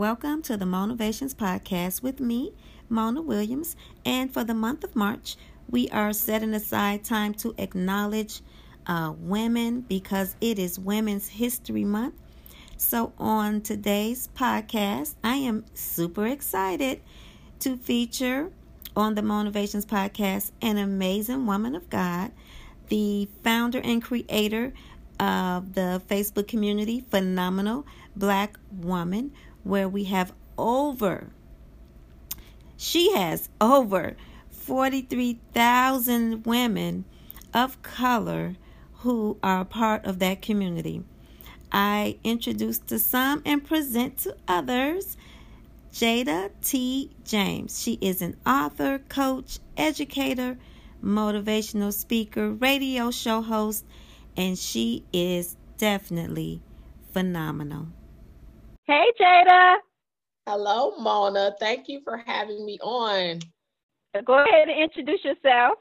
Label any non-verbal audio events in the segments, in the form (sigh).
Welcome to the MonaVations Podcast with me, Mona Williams. And for the month of March, we are setting aside time to acknowledge uh, women because it is Women's History Month. So, on today's podcast, I am super excited to feature on the MonaVations Podcast an amazing woman of God, the founder and creator of the Facebook community, Phenomenal Black Woman, where we have over, she has over 43,000 women of color who are part of that community. I introduce to some and present to others Jayda T. James. She is an author, coach, educator, motivational speaker, radio show host, and she is definitely phenomenal. Hey, Jayda. Hello, Mona. Thank you for having me on. Go ahead and introduce yourself.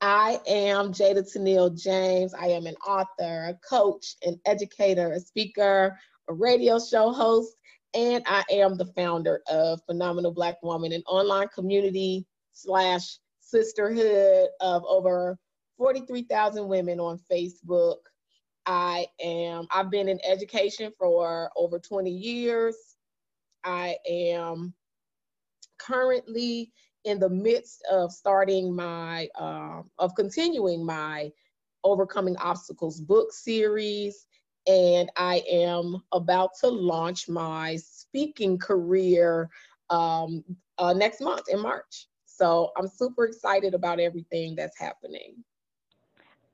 I am Jayda Tennille James. I am an author, a coach, an educator, a speaker, a radio show host, and I am the founder of Phenomenal Black Woman, an online community slash sisterhood of over 43,000 women on Facebook. I am, I've been in education for over 20 years. I am currently in the midst of starting my, uh, of continuing my Overcoming Obstacles book series. And I am about to launch my speaking career um, uh, next month in March. So I'm super excited about everything that's happening.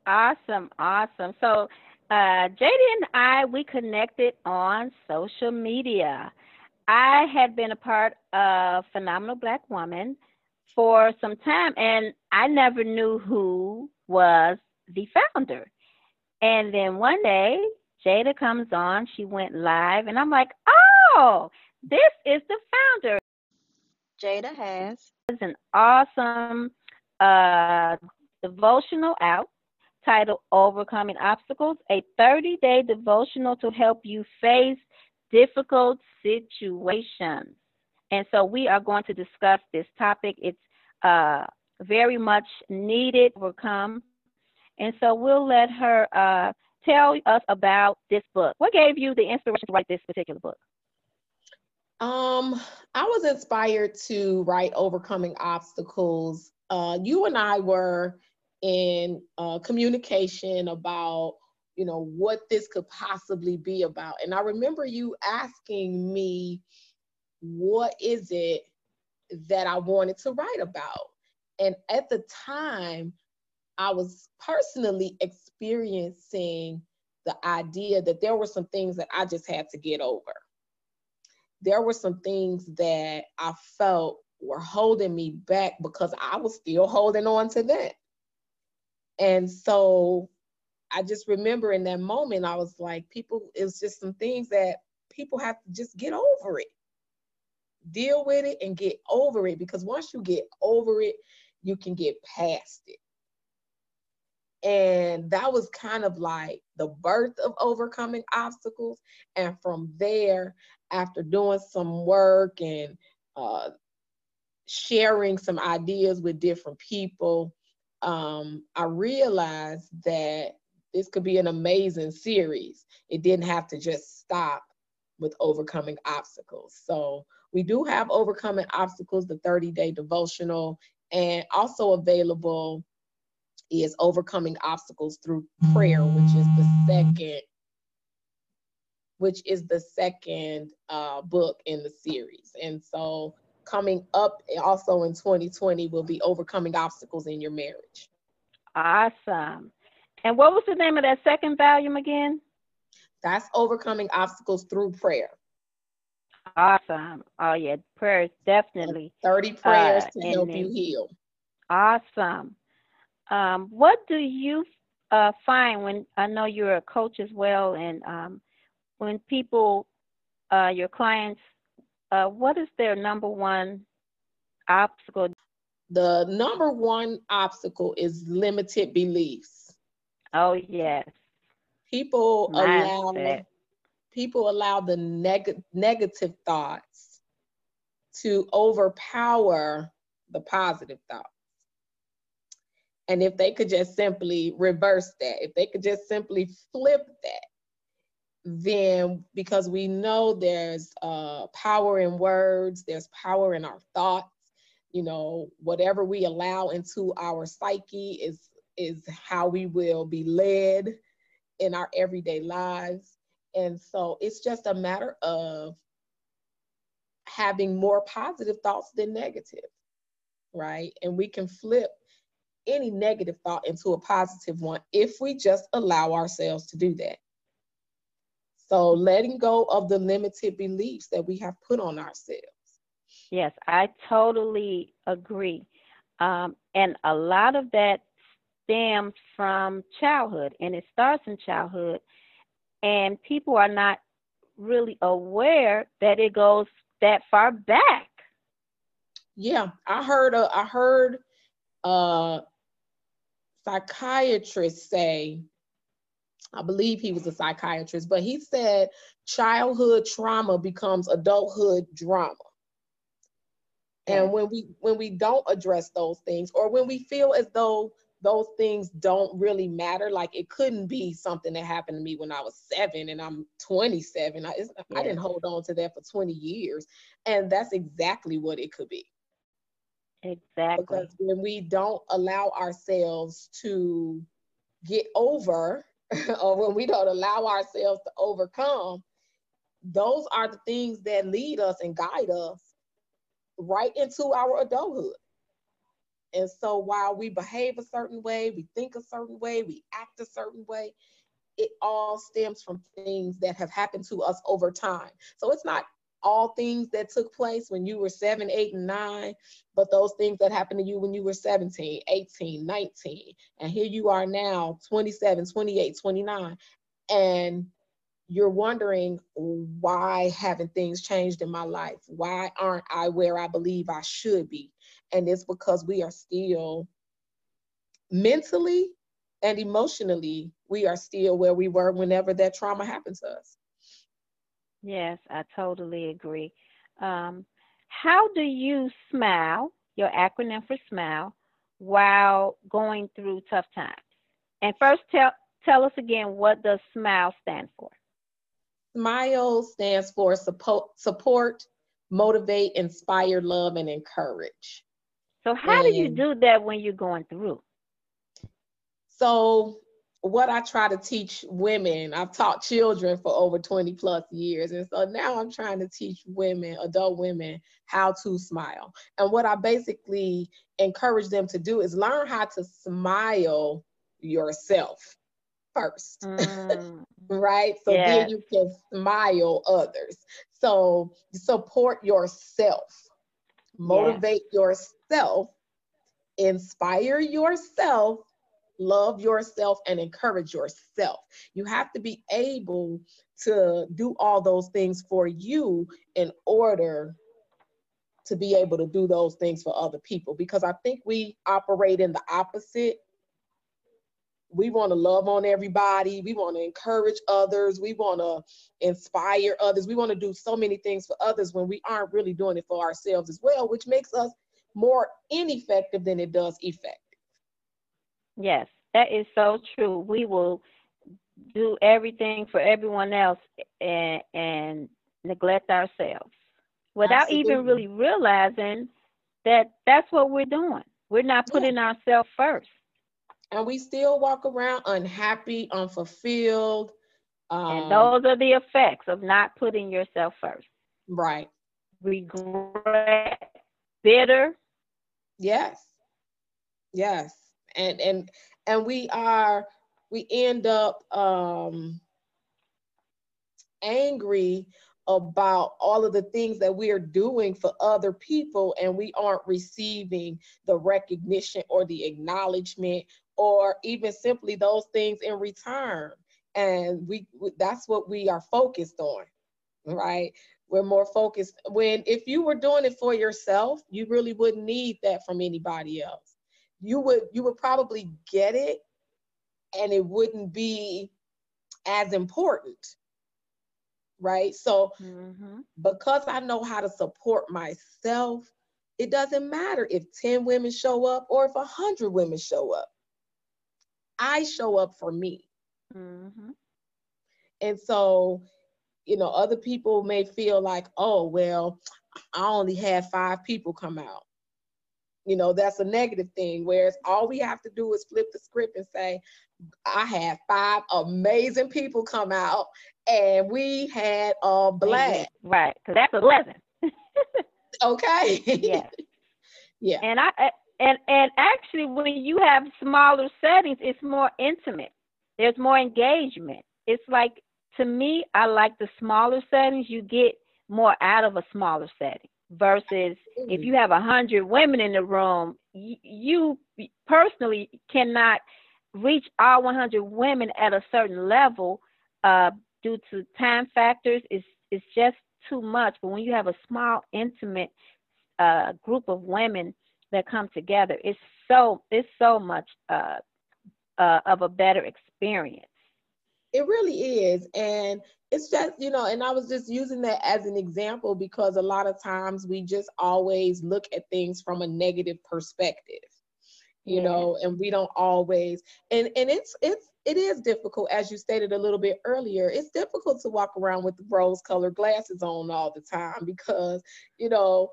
Awesome, awesome. So, uh, JD and I, we connected on social media. I had been a part of Phenomenal Black Woman for some time, and I never knew who was the founder. And then one day, Jayda comes on, she went live, and I'm like, oh, this is the founder. Jayda has an awesome uh, devotional out titled Overcoming Obstacles, a 30 day devotional to help you face difficult situations. And so we are going to discuss this topic. It's uh, very much needed overcome. And so we'll let her uh, tell us about this book. What gave you the inspiration to write this particular book? Um, I was inspired to write Overcoming Obstacles. Uh, you and I were in uh, communication about you know what this could possibly be about. And i remember you asking me what is it that i wanted to write about? And at the time i was personally experiencing the idea that there were some things that i just had to get over. There were some things that i felt were holding me back because i was still holding on to that and so I just remember in that moment, I was like, people, it's just some things that people have to just get over it. Deal with it and get over it because once you get over it, you can get past it. And that was kind of like the birth of overcoming obstacles. And from there, after doing some work and uh, sharing some ideas with different people, um, I realized that this could be an amazing series. It didn't have to just stop with overcoming obstacles. So we do have overcoming obstacles, the 30 day devotional, and also available is overcoming obstacles through prayer, which is the second, which is the second uh, book in the series. And so coming up also in 2020 will be overcoming obstacles in your marriage. Awesome. And what was the name of that second volume again? That's overcoming obstacles through prayer. Awesome. Oh yeah, prayers definitely. 30 prayers uh, to help you heal. Awesome. Um, what do you uh, find when I know you're a coach as well, and um, when people, uh, your clients uh, what is their number one obstacle? The number one obstacle is limited beliefs. Oh yes. People allow people allow the neg- negative thoughts to overpower the positive thoughts. And if they could just simply reverse that, if they could just simply flip that, then because we know there's uh, power in words, there's power in our thoughts. You know, whatever we allow into our psyche is is how we will be led in our everyday lives. And so it's just a matter of having more positive thoughts than negative, right? And we can flip any negative thought into a positive one if we just allow ourselves to do that. So letting go of the limited beliefs that we have put on ourselves. Yes, I totally agree. Um, and a lot of that stems from childhood, and it starts in childhood. And people are not really aware that it goes that far back. Yeah, I heard. A, I heard a psychiatrist say I believe he was a psychiatrist, but he said childhood trauma becomes adulthood drama. And when we when we don't address those things or when we feel as though those things don't really matter, like it couldn't be something that happened to me when I was 7 and I'm 27. I, I didn't hold on to that for 20 years. And that's exactly what it could be. Exactly. Because when we don't allow ourselves to get over (laughs) or when we don't allow ourselves to overcome, those are the things that lead us and guide us right into our adulthood. And so while we behave a certain way, we think a certain way, we act a certain way, it all stems from things that have happened to us over time. So it's not all things that took place when you were seven, eight, and nine, but those things that happened to you when you were 17, 18, 19. And here you are now, 27, 28, 29. And you're wondering why haven't things changed in my life? Why aren't I where I believe I should be? And it's because we are still mentally and emotionally, we are still where we were whenever that trauma happened to us. Yes, I totally agree. Um, how do you smile, your acronym for smile, while going through tough times? And first, tell tell us again what does SMILE stand for. SMILE stands for support, support motivate, inspire, love, and encourage. So, how and do you do that when you're going through? So, what I try to teach women, I've taught children for over 20 plus years. And so now I'm trying to teach women, adult women, how to smile. And what I basically encourage them to do is learn how to smile yourself first. (laughs) Mm. right? So yes. then you can smile others. So support yourself, motivate yes. yourself, inspire yourself love yourself and encourage yourself. You have to be able to do all those things for you in order to be able to do those things for other people because I think we operate in the opposite. We want to love on everybody. We want to encourage others. We want to inspire others. We want to do so many things for others when we aren't really doing it for ourselves as well, which makes us more ineffective than it does effective. Yes, that is so true. We will do everything for everyone else and, and neglect ourselves without Absolutely. even really realizing that that's what we're doing. We're not putting yeah. ourselves first. And we still walk around unhappy, unfulfilled. Um, and those are the effects of not putting yourself first. Right. Regret, bitter. Yes. Yes and and and we are we end up um angry about all of the things that we are doing for other people and we aren't receiving the recognition or the acknowledgement or even simply those things in return. And we that's what we are focused on right? We're more focused. When if you were doing it for yourself you really wouldn't need that from anybody else you would you would probably get it and it wouldn't be as important right? So mm-hmm. because I know how to support myself, it doesn't matter if 10 women show up or if 100 women show up. I show up for me. Mm-hmm. And so, you know, other people may feel like, oh, well, I only had five people come out. You know, that's a negative thing. Whereas all we have to do is flip the script and say, I had five amazing people come out and we had a blast. Right, because that's a lesson. (laughs) okay. yeah. (laughs) Yeah. And I and and actually when you have smaller settings, it's more intimate. There's more engagement. It's like to me, I like the smaller settings. You get more out of a smaller setting versus if you have a hundred women in the room, you, you personally cannot reach all 100 women at a certain level uh, due to time factors. It's it's just too much. But when you have a small, intimate uh, group of women that come together, it's so it's so much uh, uh, of a better experience. It really is, and it's just you know and i was just using that as an example because a lot of times we just always look at things from a negative perspective you know and we don't always and and it's it's it is difficult as you stated a little bit earlier it's difficult to walk around with rose colored glasses on all the time (laughs) because you know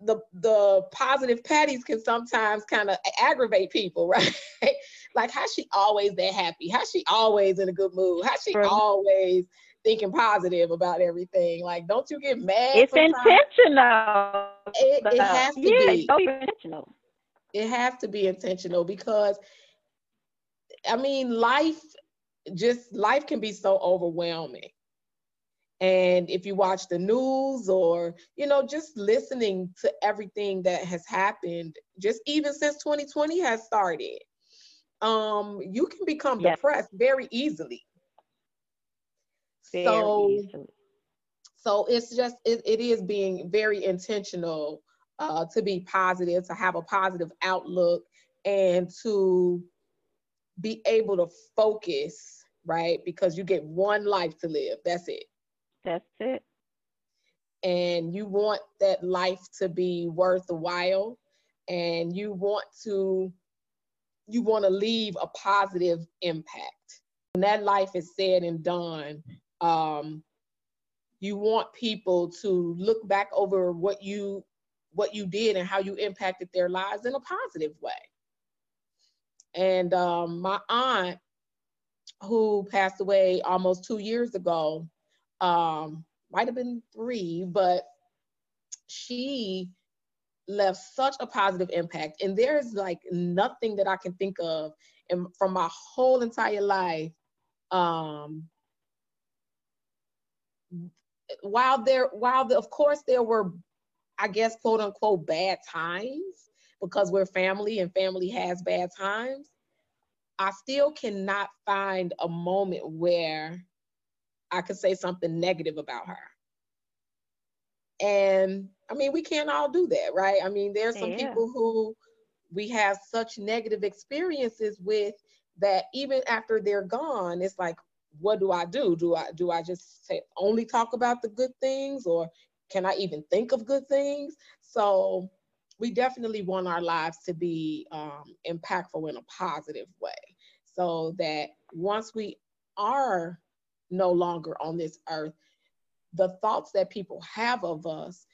the the positive patties can sometimes kind of aggravate people (laughs) right like how she always that happy how she always in a good mood how she right. always thinking positive about everything. Like, don't you get mad? It's sometimes? intentional. It, it uh, has to yeah, be. intentional. It has to be intentional because, I mean, life just life can be so overwhelming. And if you watch the news or, you know, just listening to everything that has happened, just even since 2020 has started, um, you can become yes. depressed very easily very so, easily. So it's just it, it is being very intentional uh, to be positive, to have a positive outlook, and to be able to focus, right? Because you get one life to live. That's it. That's it. And you want that life to be worthwhile and you want to you want to leave a positive impact. When that life is said and done, um, you want people to look back over what you what you did and how you impacted their lives in a positive way. And um, my aunt, who passed away almost two years ago, um, might have been three, but she left such a positive impact. And there's like nothing that I can think of in, from my whole entire life um, while there while the, of course there were i guess quote unquote bad times because we're family and family has bad times i still cannot find a moment where i could say something negative about her and i mean we can't all do that right i mean there's some yeah. people who we have such negative experiences with that even after they're gone it's like what do I do? Do I do I just say only talk about the good things or can I even think of good things? So we definitely want our lives to be um, impactful in a positive way so that once we are no longer on this earth, the thoughts that people have of us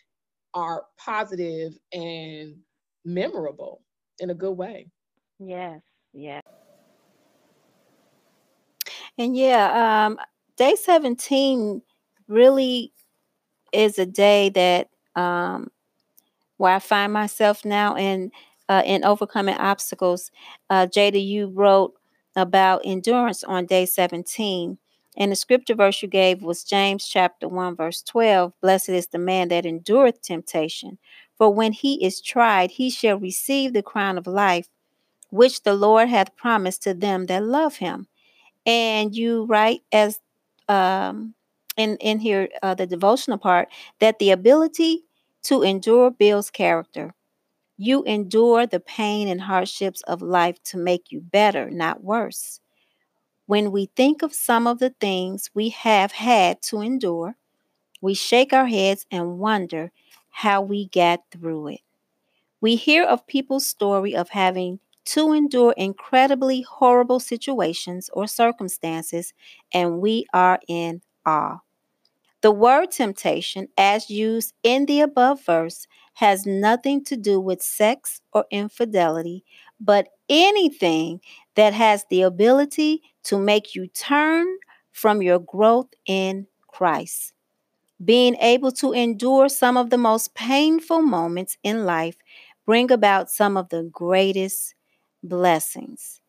are positive and memorable in a good way. Yes, yes. And yeah, um, day 17 really is a day that um, where I find myself now in uh, in overcoming obstacles. Uh, Jayda, you wrote about endurance on day 17. And the scripture verse you gave was James chapter 1, verse 12. Blessed is the man that endureth temptation, for when he is tried, he shall receive the crown of life, which the Lord hath promised to them that love him and you write as um, in in here uh, the devotional part that the ability to endure builds character. You endure the pain and hardships of life to make you better, not worse. When we think of some of the things we have had to endure, we shake our heads and wonder how we got through it. We hear of people's story of having to endure incredibly horrible situations or circumstances, and we are in awe. The word temptation, as used in the above verse, has nothing to do with sex or infidelity, but anything that has the ability to make you turn from your growth in Christ. Being able to endure some of the most painful moments in life bring about some of the greatest blessings.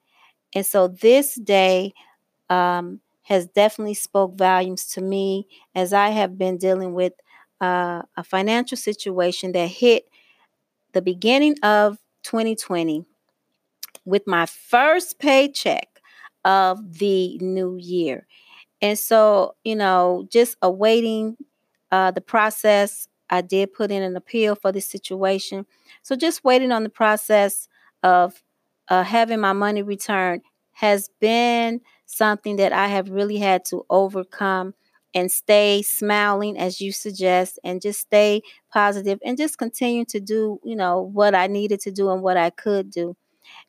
And so this day um, has definitely spoke volumes to me as I have been dealing with uh, a financial situation that hit the beginning of 2020 with my first paycheck of the new year. And so, you know, just awaiting uh, the process. I did put in an appeal for this situation. So just waiting on the process of uh, having my money returned has been something that I have really had to overcome and stay smiling as you suggest and just stay positive and just continue to do, you know, what I needed to do and what I could do.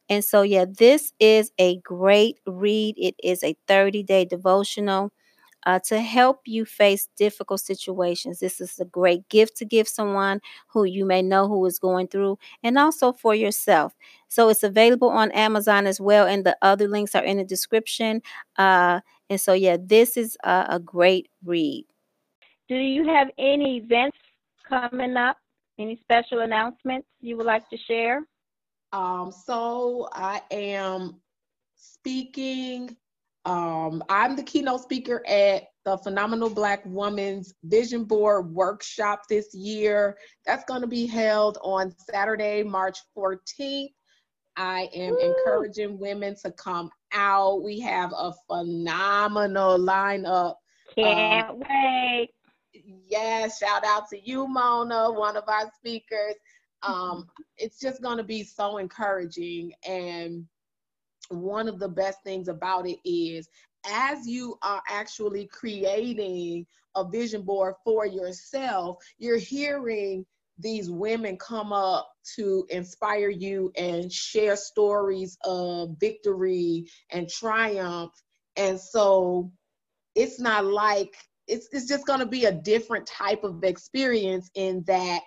And so, yeah, this is a great read. It is a 30 day devotional uh, to help you face difficult situations. This is a great gift to give someone who you may know who is going through, and also for yourself. So it's available on Amazon as well, and the other links are in the description. Uh, and so, yeah, this is a, a great read. Do you have any events coming up? Any special announcements you would like to share? Um, so I am speaking um, I'm the keynote speaker at the Phenomenal Black Woman's Vision Board Workshop this year. That's going to be held on Saturday, March 14th. I am Woo! encouraging women to come out. We have a phenomenal lineup. Can't um, wait. Yes, shout out to you, Mona, one of our speakers. Um, it's just going to be so encouraging. And one of the best things about it is as you are actually creating a vision board for yourself, you're hearing these women come up to inspire you and share stories of victory and triumph. And so it's not like it's it's just going to be a different type of experience in that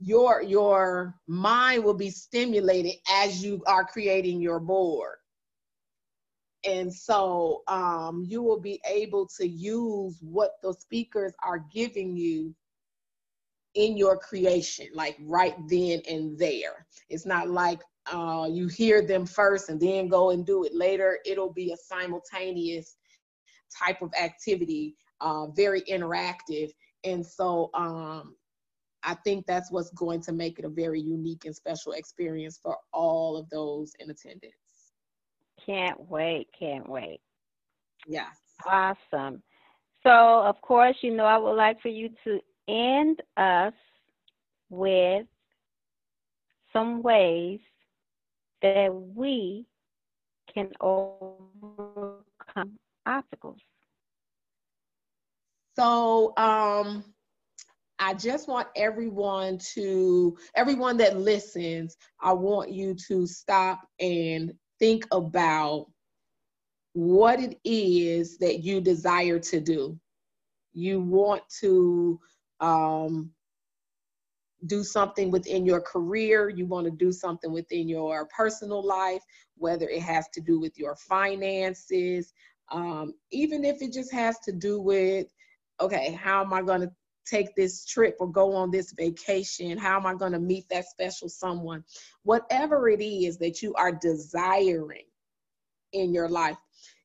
your your mind will be stimulated as you are creating your board and so um, you will be able to use what the speakers are giving you in your creation, like right then and there. It's not like uh, you hear them first and then go and do it later. It'll be a simultaneous type of activity, uh, very interactive. And so um, I think that's what's going to make it a very unique and special experience for all of those in attendance. Can't wait. Can't wait. Yes. Awesome. So, of course, you know, I would like for you to end us with some ways that we can overcome obstacles. So, um, I just want everyone to, everyone that listens, I want you to stop and think about what it is that you desire to do. You want to um, do something within your career, you want to do something within your personal life, whether it has to do with your finances, um, even if it just has to do with, okay, how am I going to take this trip or go on this vacation? How am I going to meet that special someone? Whatever it is that you are desiring in your life,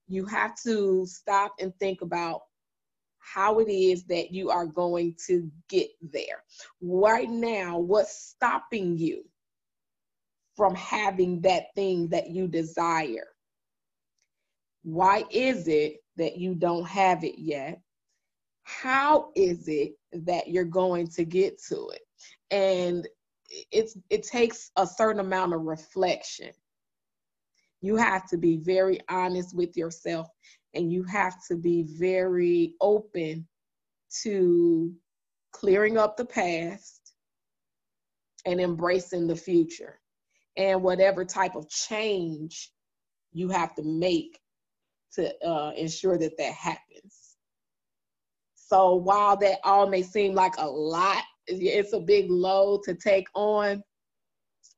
you have to stop and think about how it is that you are going to get there. Right now, what's stopping you from having that thing that you desire? Why is it that you don't have it yet? How is it that you're going to get to it? And it's it takes a certain amount of reflection. You have to be very honest with yourself and you have to be very open to clearing up the past and embracing the future. And whatever type of change you have to make to uh, ensure that that happens. So while that all may seem like a lot, it's a big load to take on.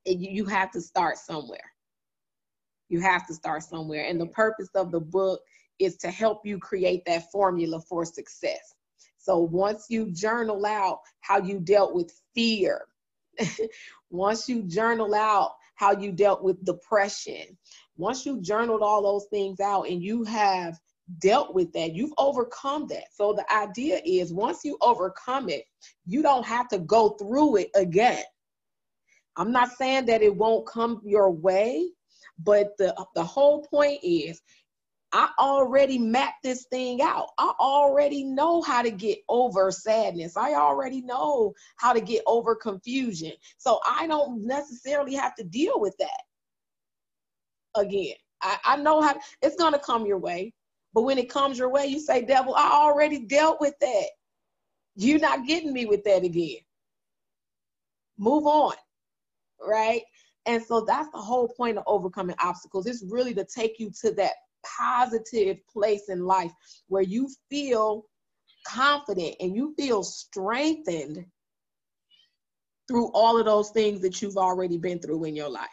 You, have to start somewhere. You have to start somewhere. And the purpose of the book is to help you create that formula for success. So once you journal out how you dealt with fear, (laughs) once you journal out how you dealt with depression, once you journaled all those things out and you have dealt with that, you've overcome that. So the idea is once you overcome it, you don't have to go through it again. I'm not saying that it won't come your way, but the the whole point is I already mapped this thing out. I already know how to get over sadness. I already know how to get over confusion. So I don't necessarily have to deal with that again. I, I know how it's gonna come your way. But when it comes your way, you say, devil, I already dealt with that. You're not getting me with that again. Move on. Right? And so that's the whole point of overcoming obstacles. It's really to take you to that positive place in life where you feel confident and you feel strengthened through all of those things that you've already been through in your life.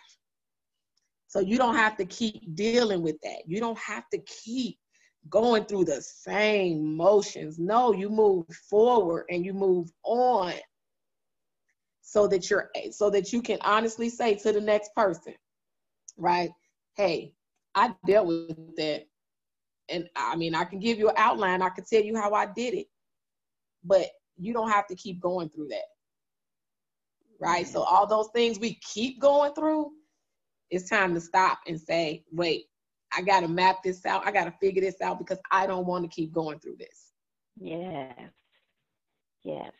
So you don't have to keep dealing with that. You don't have to keep going through the same motions. No, you move forward and you move on so that you're so that you can honestly say to the next person, right? Hey, I dealt with that. And I mean, I can give you an outline, I can tell you how I did it, but you don't have to keep going through that. Right? So, all those things we keep going through, it's time to stop and say, wait, I got to map this out. I got to figure this out because I don't want to keep going through this. Yes. Yes.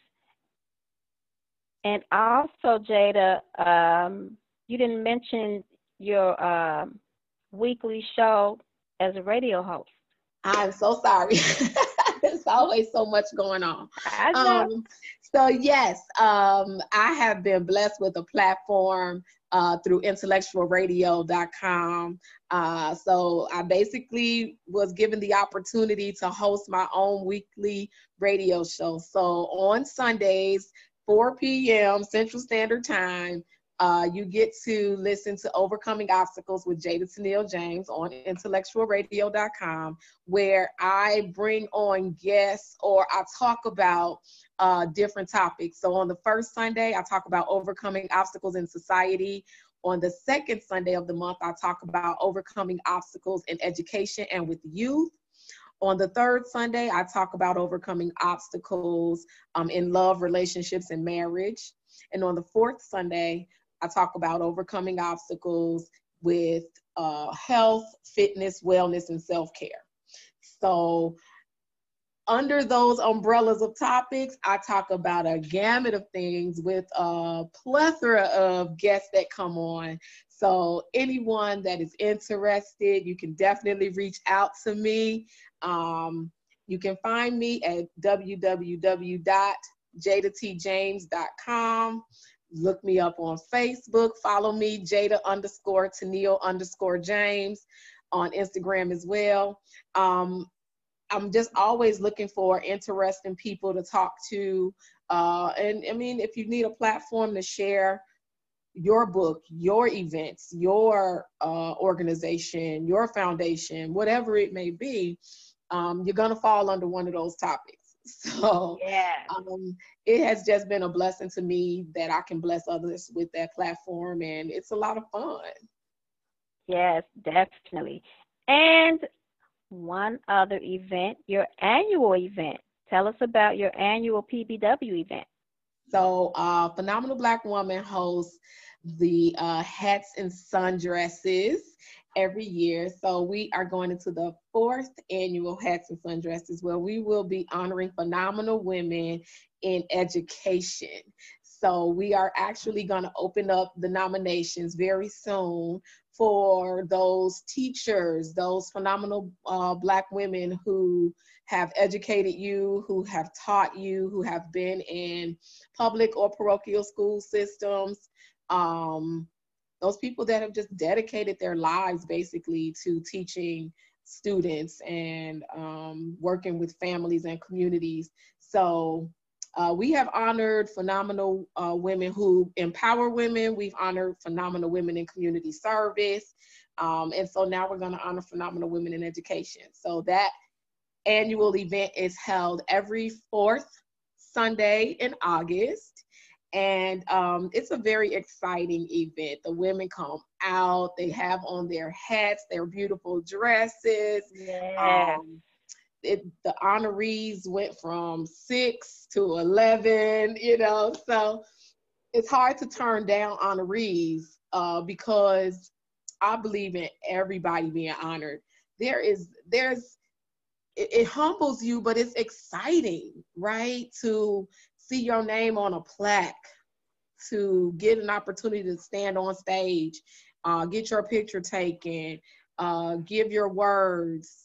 And also, Jayda, um, you didn't mention your um, weekly show as a radio host. I'm so sorry. (laughs) There's always so much going on. Um, so yes, um, I have been blessed with a platform uh, through intellectualradio.com. Uh, so I basically was given the opportunity to host my own weekly radio show. So on Sundays, 4 p.m. Central Standard Time, uh, you get to listen to Overcoming Obstacles with Jayda Tennille James on intellectualradio.com, where I bring on guests or I talk about uh, different topics. So on the first Sunday, I talk about overcoming obstacles in society. On the second Sunday of the month, I talk about overcoming obstacles in education and with youth. On the third Sunday, I talk about overcoming obstacles um, in love, relationships, and marriage. And on the fourth Sunday, I talk about overcoming obstacles with uh, health, fitness, wellness, and self care. So, under those umbrellas of topics, I talk about a gamut of things with a plethora of guests that come on. So, anyone that is interested, you can definitely reach out to me. Um, you can find me at www.jaydatjames.com. Look me up on Facebook. Follow me, Jayda underscore Tennille underscore James on Instagram as well. Um, I'm just always looking for interesting people to talk to. Uh, and I mean, if you need a platform to share your book, your events, your uh, organization, your foundation, whatever it may be, um, you're going to fall under one of those topics. (laughs) So yeah. um, it has just been a blessing to me that I can bless others with that platform, and it's a lot of fun. Yes, definitely. And one other event, your annual event. Tell us about your annual PBW event. So, uh, Phenomenal Black Woman hosts the uh, hats and sundresses every year. So we are going into the fourth annual Hats and Sundresses where we will be honoring phenomenal women in education. So we are actually going to open up the nominations very soon for those teachers, those phenomenal uh, Black women who have educated you, who have taught you, who have been in public or parochial school systems. Um, those people that have just dedicated their lives basically to teaching students and um, working with families and communities. So uh, we have honored phenomenal uh, women who empower women. We've honored phenomenal women in community service. Um, and so now we're going to honor phenomenal women in education. So that annual event is held every fourth Sunday in August. And um, it's a very exciting event. The women come out, they have on their hats, their beautiful dresses. Yeah. Um, it, the honorees went from six to 11, you know, so it's hard to turn down honorees uh, because I believe in everybody being honored. There is, there's, it, it humbles you, but it's exciting, right? To see your name on a plaque, to get an opportunity to stand on stage, uh, get your picture taken, uh, give your words,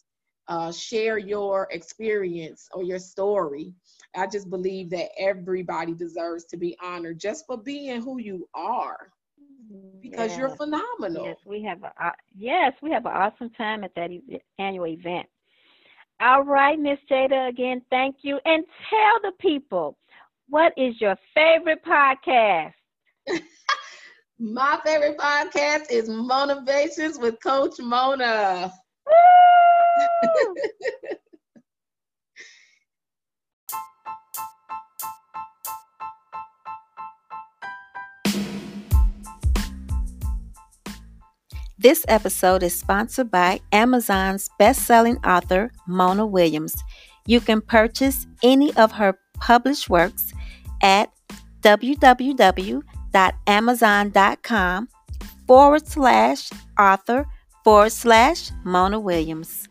uh, share your experience or your story. I just believe that everybody deserves to be honored just for being who you are because yes. you're phenomenal. Yes, we have a uh, yes, we have an awesome time at that e- annual event. All right, Miss Jayda, again, thank you, and tell the people what is your favorite podcast. (laughs) My favorite podcast is MonaVations with Coach Mona. (laughs) This episode is sponsored by Amazon's best-selling author Mona Williams. You can purchase any of her published works at www.amazon.com forward slash author forward slash Mona Williams.